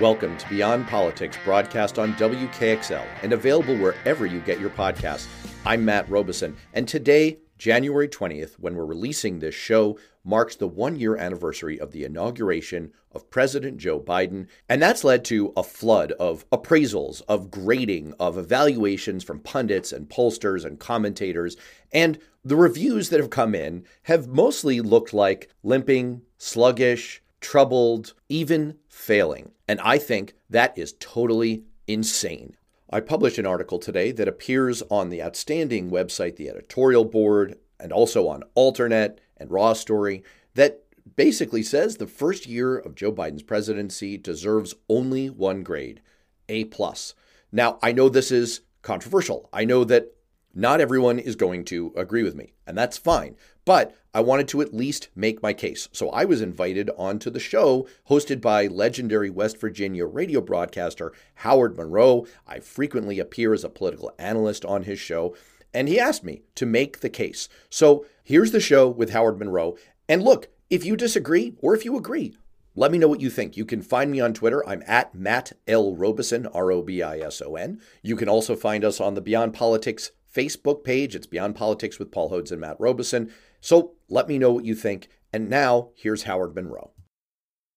Welcome to Beyond Politics, broadcast on WKXL and available wherever you get your podcasts. I'm Matt Robison, and today, January 20th, when we're releasing this show, marks the one year anniversary of the inauguration of President Joe Biden. And that's led to a flood of appraisals, of grading, of evaluations from pundits and pollsters and commentators. And the reviews that have come in have mostly looked like limping, sluggish, troubled, even failing. And I think that is totally insane. I published an article today that appears on the outstanding website, the editorial board, and also on Alternet and Raw Story that basically says the first year of Joe Biden's presidency deserves only one grade, A plus. Now, I know this is controversial. I know that not everyone is going to agree with me, and that's fine. But I wanted to at least make my case. So I was invited onto the show hosted by legendary West Virginia radio broadcaster Howard Monroe. I frequently appear as a political analyst on his show, and he asked me to make the case. So here's the show with Howard Monroe. And look, if you disagree or if you agree, let me know what you think. You can find me on Twitter. I'm at Matt L. Robison, R O B I S O N. You can also find us on the Beyond Politics Facebook page. It's Beyond Politics with Paul Hodes and Matt Robison. So let me know what you think. And now here's Howard Monroe.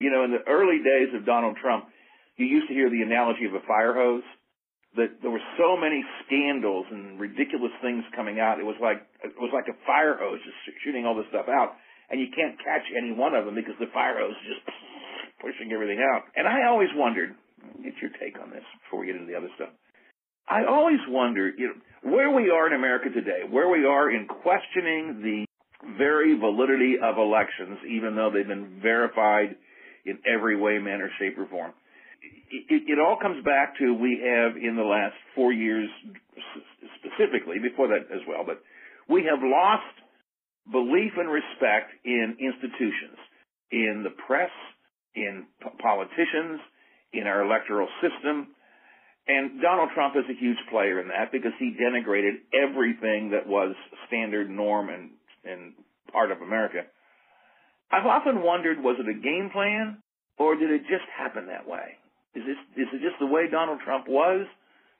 You know, in the early days of Donald Trump, you used to hear the analogy of a fire hose. That there were so many scandals and ridiculous things coming out. It was like it was like a fire hose just shooting all this stuff out, and you can't catch any one of them because the fire hose is just pushing everything out. And I always wondered, get your take on this before we get into the other stuff. I always wonder, you know, where we are in America today, where we are in questioning the very validity of elections, even though they've been verified in every way, manner, shape, or form. It, it, all comes back to we have in the last four years specifically, before that as well, but we have lost belief and respect in institutions, in the press, in politicians, in our electoral system, and Donald Trump is a huge player in that because he denigrated everything that was standard norm and, and part of America. I've often wondered, was it a game plan or did it just happen that way? Is this, is it just the way Donald Trump was?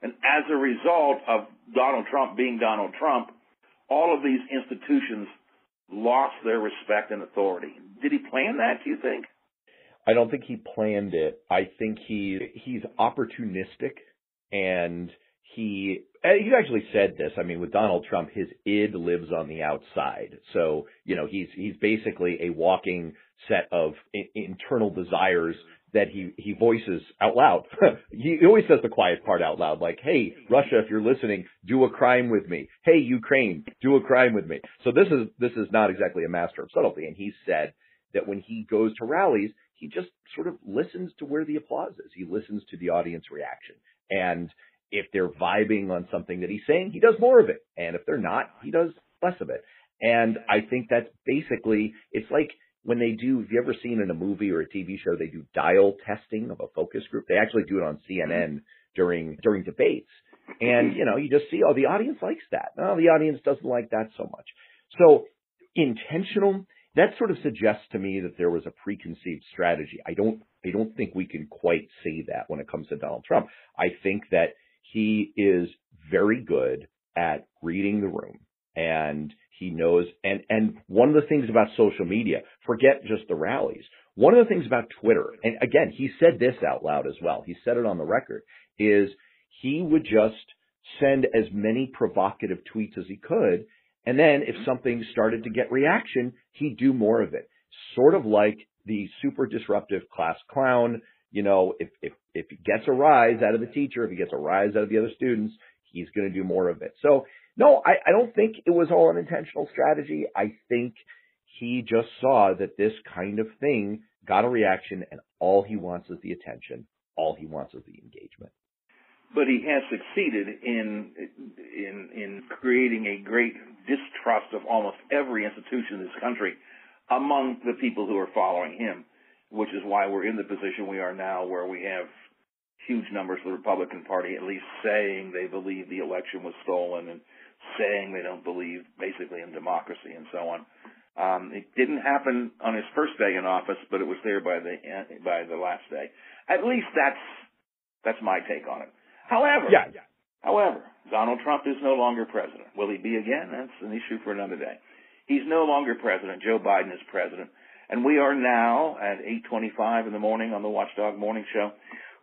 And as a result of Donald Trump being Donald Trump, all of these institutions lost their respect and authority. Did he plan that, do you think? I don't think he planned it. I think he he's opportunistic and he Uh, he actually said this. I mean, with Donald Trump, his id lives on the outside. So you know, he's he's basically a walking set of I- internal desires that he he voices out loud. he always says the quiet part out loud, like, "Hey, Russia, if you're listening, do a crime with me. Hey, Ukraine, do a crime with me." So this is this is not exactly a master of subtlety, and he said that when he goes to rallies, he just sort of listens to where the applause is. He listens to the audience reaction. And if they're vibing on something that he's saying, he does more of it. And if they're not, he does less of it. And I think that's basically, it's like when they do, have you ever seen in a movie or a TV show, they do dial testing of a focus group? They actually do it on CNN during, during debates. And, you know, you just see, oh, the audience likes that. No, the audience doesn't like that so much. So intentional, that sort of suggests to me that there was a preconceived strategy. I don't I don't think we can quite say that when it comes to Donald Trump. I think that he is very good at reading the room and he knows and and one of the things about social media, forget just the rallies. One of the things about Twitter, and again, he said this out loud as well. He said it on the record is he would just send as many provocative tweets as he could and then if something started to get reaction, he'd do more of it. Sort of like the super disruptive class clown. You know, if, if, if he gets a rise out of the teacher, if he gets a rise out of the other students, he's going to do more of it. So no, I, I don't think it was all an intentional strategy. I think he just saw that this kind of thing got a reaction and all he wants is the attention. All he wants is the engagement but he has succeeded in in in creating a great distrust of almost every institution in this country among the people who are following him, which is why we're in the position we are now, where we have huge numbers of the Republican Party at least saying they believe the election was stolen and saying they don't believe basically in democracy and so on. Um, it didn't happen on his first day in office, but it was there by the by the last day. At least that's that's my take on it. However, yeah, yeah. however, Donald Trump is no longer president. Will he be again? That's an issue for another day. He's no longer president. Joe Biden is president, and we are now at 8:25 in the morning on the Watchdog Morning Show.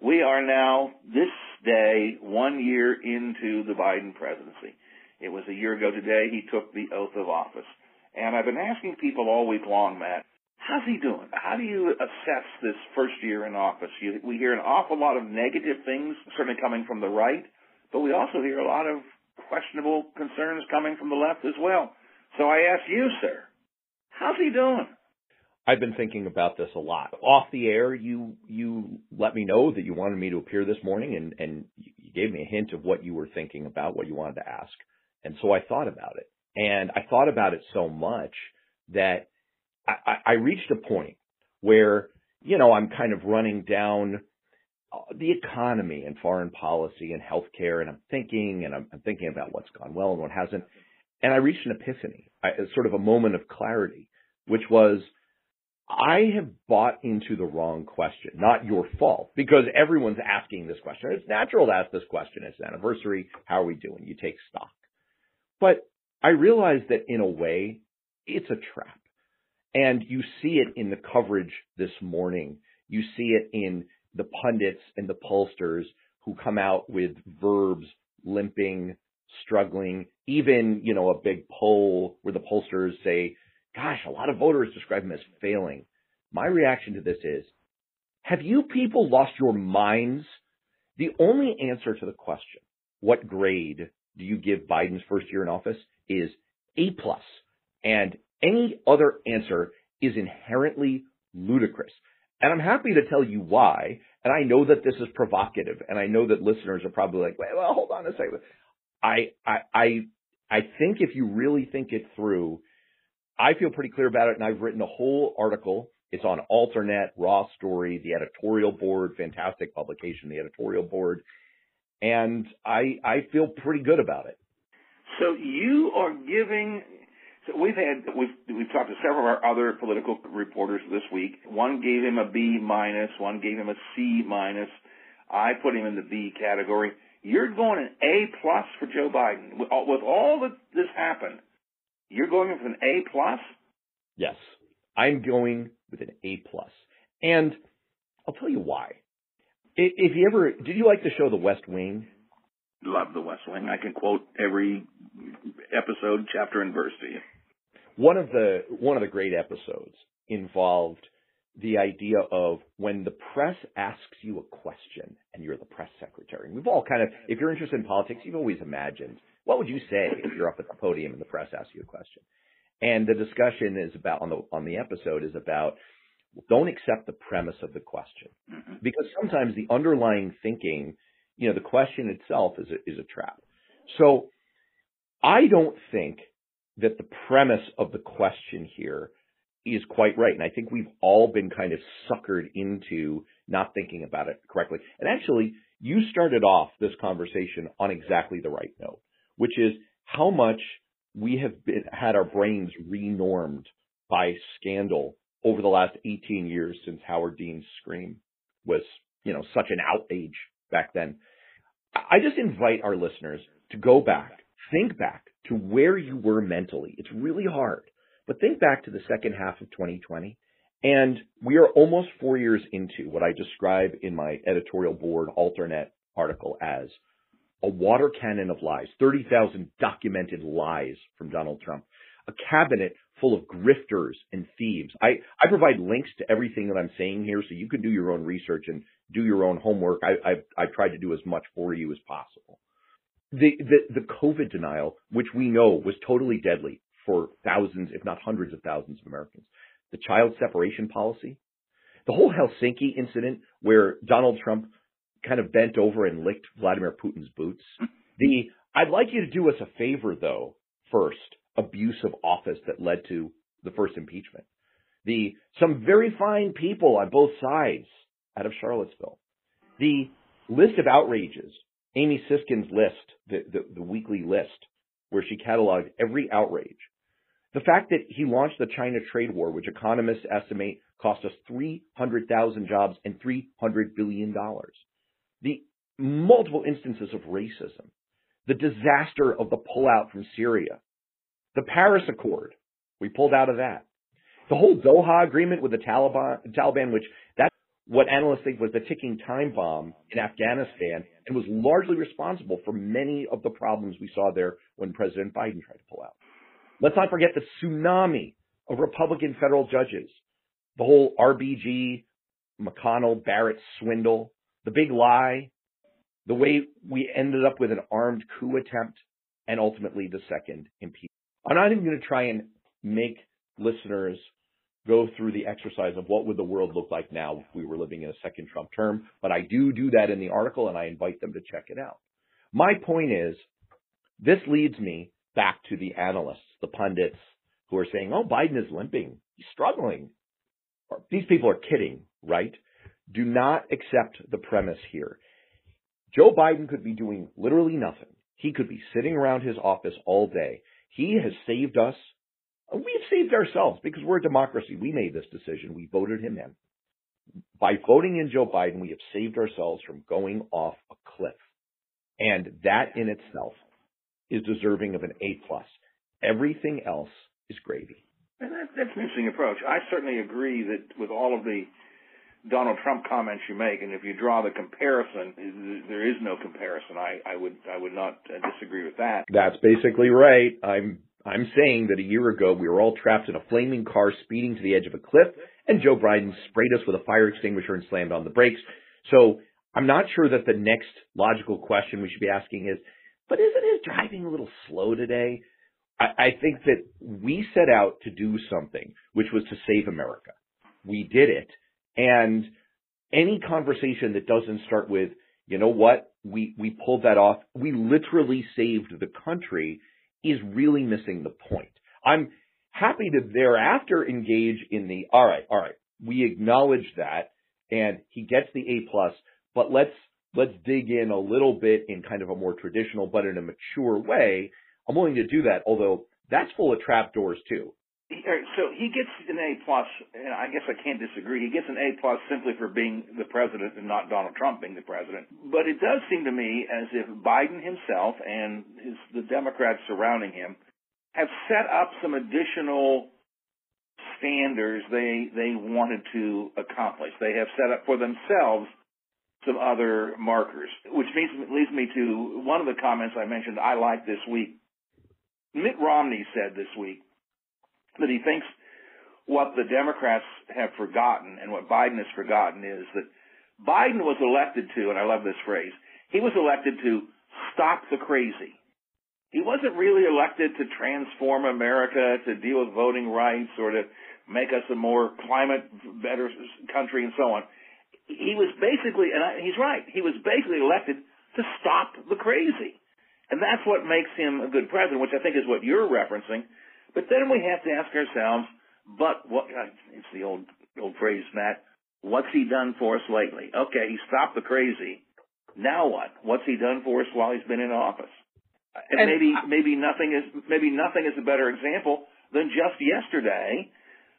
We are now this day one year into the Biden presidency. It was a year ago today he took the oath of office. And I've been asking people all week long, Matt, how's he doing? How do you assess this first year in office? You, we hear an awful lot of negative things, certainly coming from the right, but we also hear a lot of questionable concerns coming from the left as well. So I ask you, sir, how's he doing? I've been thinking about this a lot. Off the air, you you let me know that you wanted me to appear this morning, and and you gave me a hint of what you were thinking about, what you wanted to ask, and so I thought about it. And I thought about it so much that I, I reached a point where, you know, I'm kind of running down uh, the economy and foreign policy and healthcare, and I'm thinking and I'm, I'm thinking about what's gone well and what hasn't. And I reached an epiphany, I, sort of a moment of clarity, which was I have bought into the wrong question. Not your fault, because everyone's asking this question. It's natural to ask this question. It's an anniversary. How are we doing? You take stock. But I realize that in a way, it's a trap. And you see it in the coverage this morning. You see it in the pundits and the pollsters who come out with verbs, limping, struggling, even, you know, a big poll where the pollsters say, gosh, a lot of voters describe him as failing. My reaction to this is, have you people lost your minds? The only answer to the question, what grade do you give Biden's first year in office, is A plus. and any other answer is inherently ludicrous. And I'm happy to tell you why. And I know that this is provocative, and I know that listeners are probably like, "Well, well hold on a second." I, I, I, I think if you really think it through, I feel pretty clear about it, and I've written a whole article. It's on Alternet, Raw Story, the editorial board, fantastic publication, the editorial board, and I, I feel pretty good about it. So you are giving. So we've had we've we've talked to several of our other political reporters this week. One gave him a B minus, one gave him a C minus. I put him in the B category. You're going an A plus for Joe Biden with all, with all that this happened. You're going with an A plus. Yes, I'm going with an A plus. and I'll tell you why. If you ever did you like the show The West Wing? love The West Wing. I can quote every episode, chapter, and verse to you. One of the one of the great episodes involved the idea of when the press asks you a question and you're the press secretary. We've all kind of, if you're interested in politics, you've always imagined what would you say if you're up at the podium and the press asks you a question. And the discussion is about on the on the episode is about don't accept the premise of the question because sometimes the underlying thinking you know, the question itself is a, is a trap. So I don't think that the premise of the question here is quite right. And I think we've all been kind of suckered into not thinking about it correctly. And actually, you started off this conversation on exactly the right note, which is how much we have been, had our brains renormed by scandal over the last 18 years since Howard Dean's scream was, you know, such an outrage back then. I just invite our listeners to go back, think back to where you were mentally. It's really hard, but think back to the second half of 2020. And we are almost four years into what I describe in my editorial board Alternet article as a water cannon of lies, 30,000 documented lies from Donald Trump, a cabinet full of grifters and thieves. I, I provide links to everything that I'm saying here so you can do your own research and do your own homework. I, I've, I've tried to do as much for you as possible. The, the, the COVID denial, which we know was totally deadly for thousands, if not hundreds of thousands of Americans. The child separation policy, the whole Helsinki incident where Donald Trump kind of bent over and licked Vladimir Putin's boots. The, I'd like you to do us a favor though, first, abuse of office that led to the first impeachment. The, some very fine people on both sides out of Charlottesville. The list of outrages, Amy Siskind's list, the, the, the weekly list, where she cataloged every outrage. The fact that he launched the China trade war, which economists estimate cost us 300,000 jobs and $300 billion. The multiple instances of racism, the disaster of the pullout from Syria, the Paris Accord, we pulled out of that. The whole Doha agreement with the Taliban, Taliban, which that's what analysts think was the ticking time bomb in Afghanistan and was largely responsible for many of the problems we saw there when President Biden tried to pull out. Let's not forget the tsunami of Republican federal judges, the whole RBG, McConnell, Barrett swindle, the big lie, the way we ended up with an armed coup attempt, and ultimately the second impeachment. I'm not even going to try and make listeners go through the exercise of what would the world look like now if we were living in a second Trump term, but I do do that in the article and I invite them to check it out. My point is, this leads me back to the analysts, the pundits who are saying, oh, Biden is limping. He's struggling. These people are kidding, right? Do not accept the premise here. Joe Biden could be doing literally nothing. He could be sitting around his office all day. He has saved us. We've saved ourselves because we're a democracy. We made this decision. We voted him in. By voting in Joe Biden, we have saved ourselves from going off a cliff. And that in itself is deserving of an A plus. Everything else is gravy. And that, that's an interesting approach. I certainly agree that with all of the Donald Trump comments you make, and if you draw the comparison, there is no comparison. I, I would I would not disagree with that. That's basically right. I'm I'm saying that a year ago we were all trapped in a flaming car speeding to the edge of a cliff, and Joe Biden sprayed us with a fire extinguisher and slammed on the brakes. So I'm not sure that the next logical question we should be asking is, but isn't his driving a little slow today? I, I think that we set out to do something, which was to save America. We did it. And any conversation that doesn't start with, you know what, we, we pulled that off, we literally saved the country is really missing the point. I'm happy to thereafter engage in the, all right, all right, we acknowledge that and he gets the A plus, but let's, let's dig in a little bit in kind of a more traditional, but in a mature way I'm willing to do that, although that's full of trapdoors too. So he gets an A plus, and I guess I can't disagree. He gets an A plus simply for being the president and not Donald Trump being the president. But it does seem to me as if Biden himself and his, the Democrats surrounding him have set up some additional standards they they wanted to accomplish. They have set up for themselves some other markers, which means, leads me to one of the comments I mentioned I like this week Mitt Romney said this week that he thinks what the Democrats have forgotten and what Biden has forgotten is that Biden was elected to, and I love this phrase, he was elected to stop the crazy. He wasn't really elected to transform America, to deal with voting rights, or to make us a more climate better country and so on. He was basically, and I, he's right, he was basically elected to stop the crazy. And that's what makes him a good president, which I think is what you're referencing. But then we have to ask ourselves, but what, uh, it's the old, old phrase, Matt, what's he done for us lately? Okay, he stopped the crazy. Now what? What's he done for us while he's been in office? And, and maybe, I, maybe nothing is, maybe nothing is a better example than just yesterday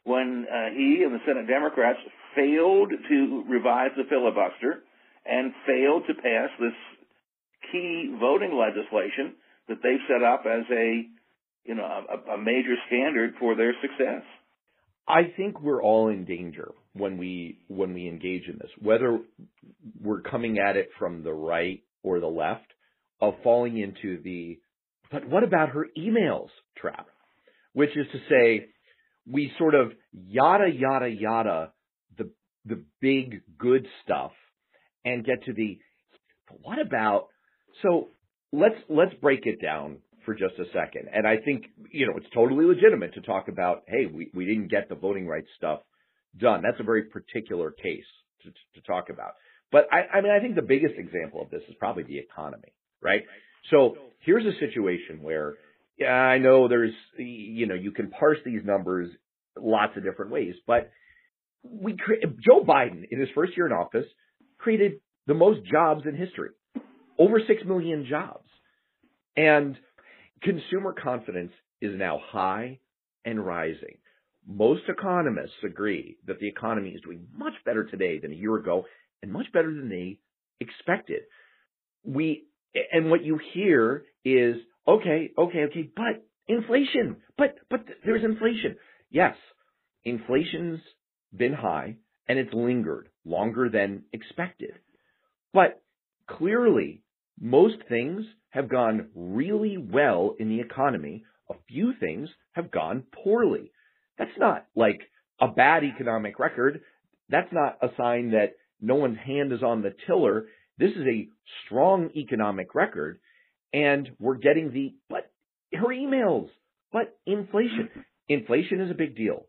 when uh, he and the Senate Democrats failed to revise the filibuster and failed to pass this key voting legislation that they've set up as a you know a, a major standard for their success. I think we're all in danger when we when we engage in this, whether we're coming at it from the right or the left, of falling into the but what about her emails trap, which is to say we sort of yada yada yada the the big good stuff and get to the what about so let's let's break it down for just a second. And I think you know it's totally legitimate to talk about, hey, we we didn't get the voting rights stuff done. That's a very particular case to, to talk about. But I, I mean, I think the biggest example of this is probably the economy, right? So here's a situation where yeah, I know there's you know you can parse these numbers lots of different ways, but we Joe Biden in his first year in office created the most jobs in history over 6 million jobs. And consumer confidence is now high and rising. Most economists agree that the economy is doing much better today than a year ago and much better than they expected. We, and what you hear is, okay, okay, okay, but inflation, but, but there's inflation. Yes, inflation's been high and it's lingered longer than expected. But clearly, most things have gone really well in the economy. A few things have gone poorly. That's not like a bad economic record. That's not a sign that no one's hand is on the tiller. This is a strong economic record. And we're getting the, but her emails, but inflation. Inflation is a big deal.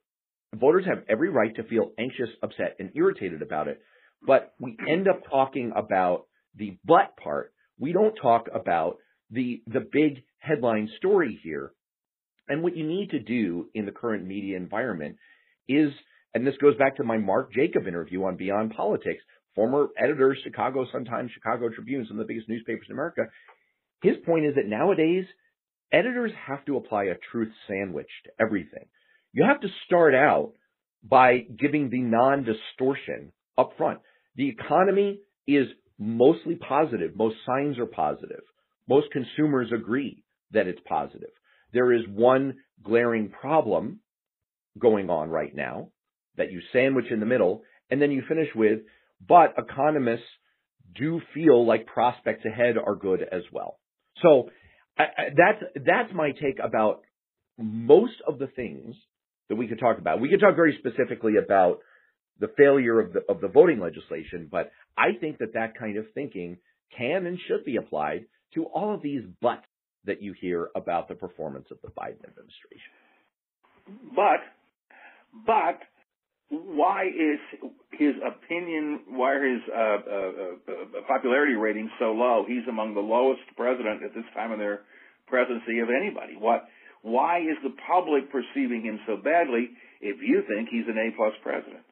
Voters have every right to feel anxious, upset, and irritated about it. But we end up talking about the but part. We don't talk about the, the big headline story here. And what you need to do in the current media environment is, and this goes back to my Mark Jacob interview on Beyond Politics, former editor, Chicago Sun-Times, Chicago Tribune, some of the biggest newspapers in America. His point is that nowadays, editors have to apply a truth sandwich to everything. You have to start out by giving the non-distortion up front. The economy is mostly positive. Most signs are positive. Most consumers agree that it's positive. There is one glaring problem going on right now that you sandwich in the middle, and then you finish with, but economists do feel like prospects ahead are good as well. So I, I, that's that's my take about most of the things that we could talk about. We could talk very specifically about the failure of the of the voting legislation, but I think that that kind of thinking can and should be applied to all of these buts that you hear about the performance of the Biden administration. But, but, why is his opinion, why are his uh, uh, uh, popularity ratings so low? He's among the lowest president at this time of their presidency of anybody. What? Why is the public perceiving him so badly if you think he's an A plus president?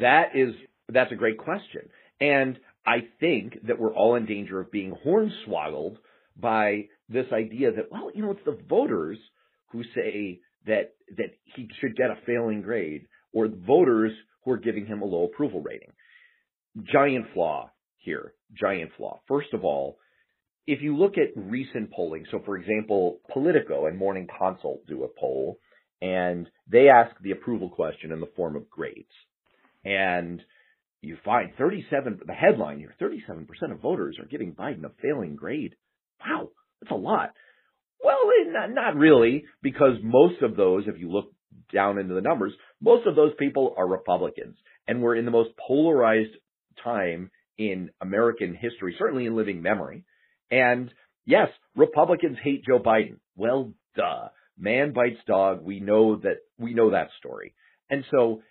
That is that's a great question, and I think that we're all in danger of being hornswoggled by this idea that, well, you know, it's the voters who say that that he should get a failing grade, or voters who are giving him a low approval rating. Giant flaw here. Giant flaw. First of all, if you look at recent polling, so for example, Politico and Morning Consult do a poll, and they ask the approval question in the form of grades. And you find 37, the headline here, 37% of voters are giving Biden a failing grade. Wow, that's a lot. Well, eh, not, not really, because most of those, if you look down into the numbers, most of those people are Republicans. And we're in the most polarized time in American history, certainly in living memory. And yes, Republicans hate Joe Biden. Well, duh. Man bites dog. We know that, we know that story. And so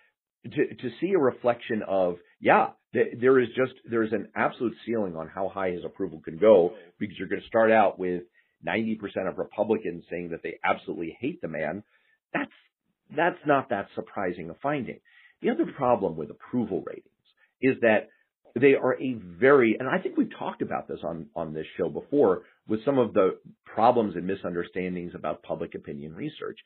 to, to see a reflection of, yeah, there is just, there's an absolute ceiling on how high his approval can go because you're going to start out with 90% of Republicans saying that they absolutely hate the man. That's, that's not that surprising a finding. The other problem with approval ratings is that they are a very, and I think we've talked about this on, on this show before with some of the problems and misunderstandings about public opinion research.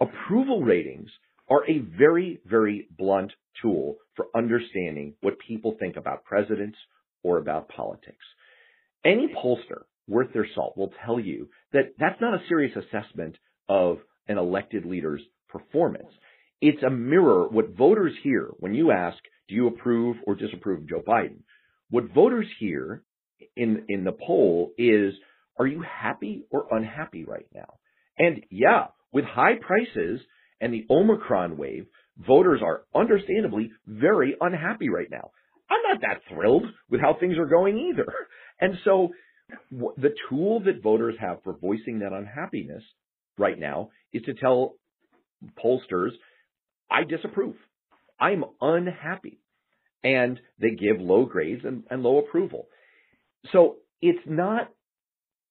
Approval ratings are a very, very blunt tool for understanding what people think about presidents or about politics. Any pollster worth their salt will tell you that that's not a serious assessment of an elected leader's performance. It's a mirror. What voters hear when you ask, do you approve or disapprove Joe Biden? What voters hear in, in the poll is, are you happy or unhappy right now? And yeah, with high prices, and the Omicron wave, voters are understandably very unhappy right now. I'm not that thrilled with how things are going either. And so the tool that voters have for voicing that unhappiness right now is to tell pollsters, I disapprove. I'm unhappy. And they give low grades and, and low approval. So it's not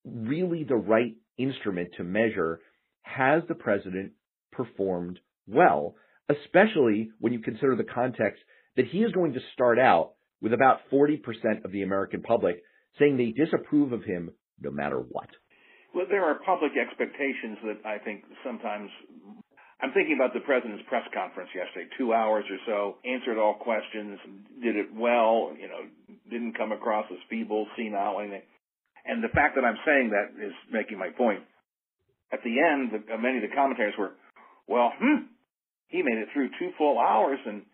really the right instrument to measure has the president performed well, especially when you consider the context that he is going to start out with about 40% of the American public saying they disapprove of him no matter what. Well, there are public expectations that I think sometimes I'm thinking about the president's press conference yesterday, two hours or so, answered all questions, did it well, you know, didn't come across as feeble, senile, anything. And the fact that I'm saying that is making my point. At the end, the, many of the commentators were, well, hmm, he made it through two full hours and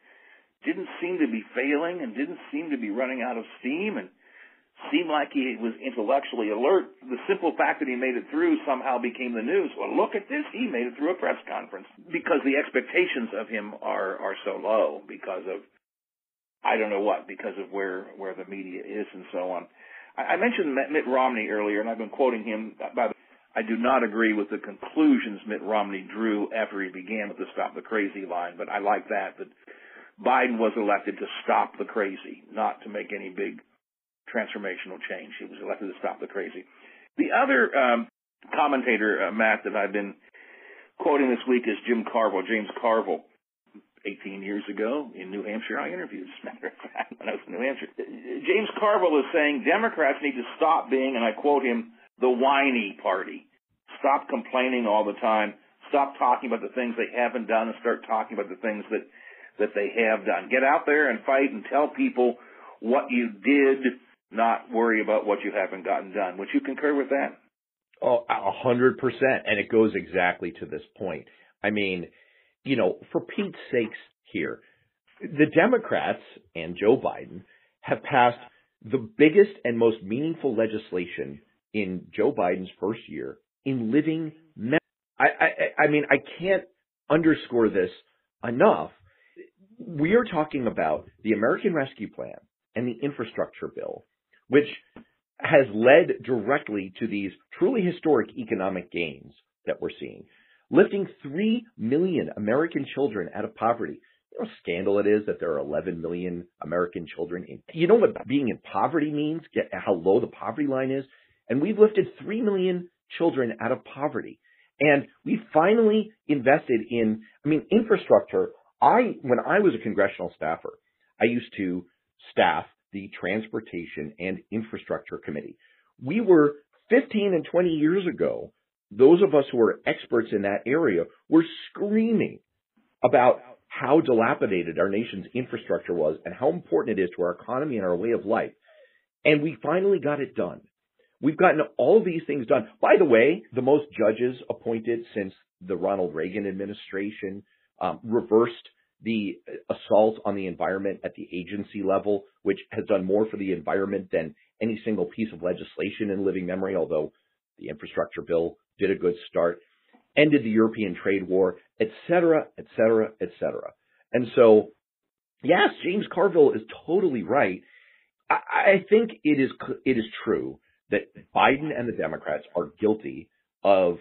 didn't seem to be failing and didn't seem to be running out of steam and seemed like he was intellectually alert. The simple fact that he made it through somehow became the news. Well, look at this. He made it through a press conference because the expectations of him are, are so low because of, I don't know what, because of where, where the media is and so on. I, I mentioned Mitt Romney earlier and I've been quoting him by the I do not agree with the conclusions Mitt Romney drew after he began with the stop the crazy line, but I like that, that Biden was elected to stop the crazy, not to make any big transformational change. He was elected to stop the crazy. The other um, commentator, uh, Matt, that I've been quoting this week is Jim Carville, James Carville. 18 years ago in New Hampshire, I interviewed, as a matter of fact, when I was in New Hampshire. James Carville is saying Democrats need to stop being, and I quote him, the whiny party. Stop complaining all the time. Stop talking about the things they haven't done and start talking about the things that, that they have done. Get out there and fight and tell people what you did not worry about what you haven't gotten done. Would you concur with that? Oh, a hundred percent. And it goes exactly to this point. I mean, you know, for Pete's sakes here, the Democrats and Joe Biden have passed the biggest and most meaningful legislation in Joe Biden's first year in living memory. I, I, I mean, I can't underscore this enough. We are talking about the American Rescue Plan and the infrastructure bill which has led directly to these truly historic economic gains that we're seeing, lifting 3 million American children out of poverty. You know scandal it is that there are 11 million American children in, you know what being in poverty means, get how low the poverty line is? And we've lifted 3 million children out of poverty. And we finally invested in, I mean, infrastructure. I, when I was a congressional staffer, I used to staff the Transportation and Infrastructure Committee. We were 15 and 20 years ago, those of us who are experts in that area were screaming about how dilapidated our nation's infrastructure was and how important it is to our economy and our way of life. And we finally got it done. We've gotten all these things done. By the way, the most judges appointed since the Ronald Reagan administration um, reversed the assault on the environment at the agency level, which has done more for the environment than any single piece of legislation in living memory, although the infrastructure bill did a good start, ended the European trade war, et cetera, et cetera, et cetera. And so, yes, James Carville is totally right. I, I think it is, it is true that Biden and the Democrats are guilty of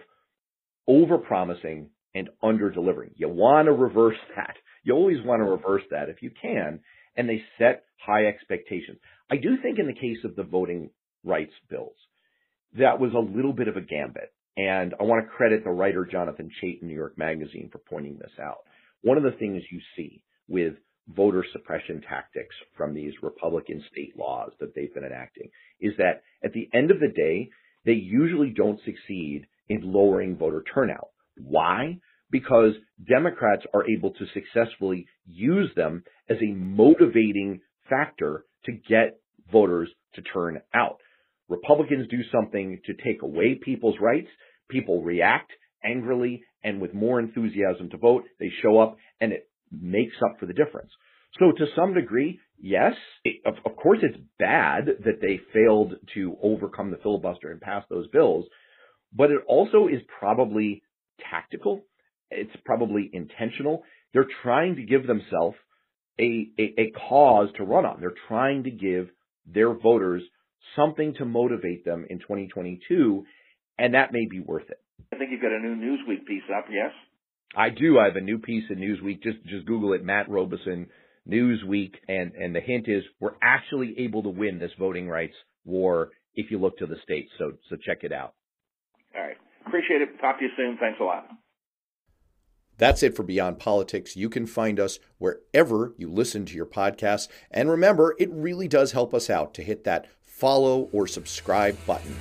overpromising and underdelivering. You want to reverse that. You always want to reverse that if you can, and they set high expectations. I do think in the case of the voting rights bills, that was a little bit of a gambit. And I want to credit the writer Jonathan Chait in New York Magazine for pointing this out. One of the things you see with voter suppression tactics from these Republican state laws that they've been enacting is that at the end of the day, they usually don't succeed in lowering voter turnout. Why? because Democrats are able to successfully use them as a motivating factor to get voters to turn out. Republicans do something to take away people's rights. People react angrily and with more enthusiasm to vote. They show up and it makes up for the difference. So to some degree, yes, it, of, of course it's bad that they failed to overcome the filibuster and pass those bills, but it also is probably tactical it's probably intentional. They're trying to give themselves a, a, a cause to run on. They're trying to give their voters something to motivate them in 2022, and that may be worth it. I think you've got a new Newsweek piece up, yes? I do. I have a new piece in Newsweek. Just just Google it, Matt Robison, Newsweek, and and the hint is we're actually able to win this voting rights war if you look to the states. So so check it out. All right. Appreciate it. Talk to you soon. Thanks a lot. That's it for Beyond Politics. You can find us wherever you listen to your podcasts. And remember, it really does help us out to hit that follow or subscribe button.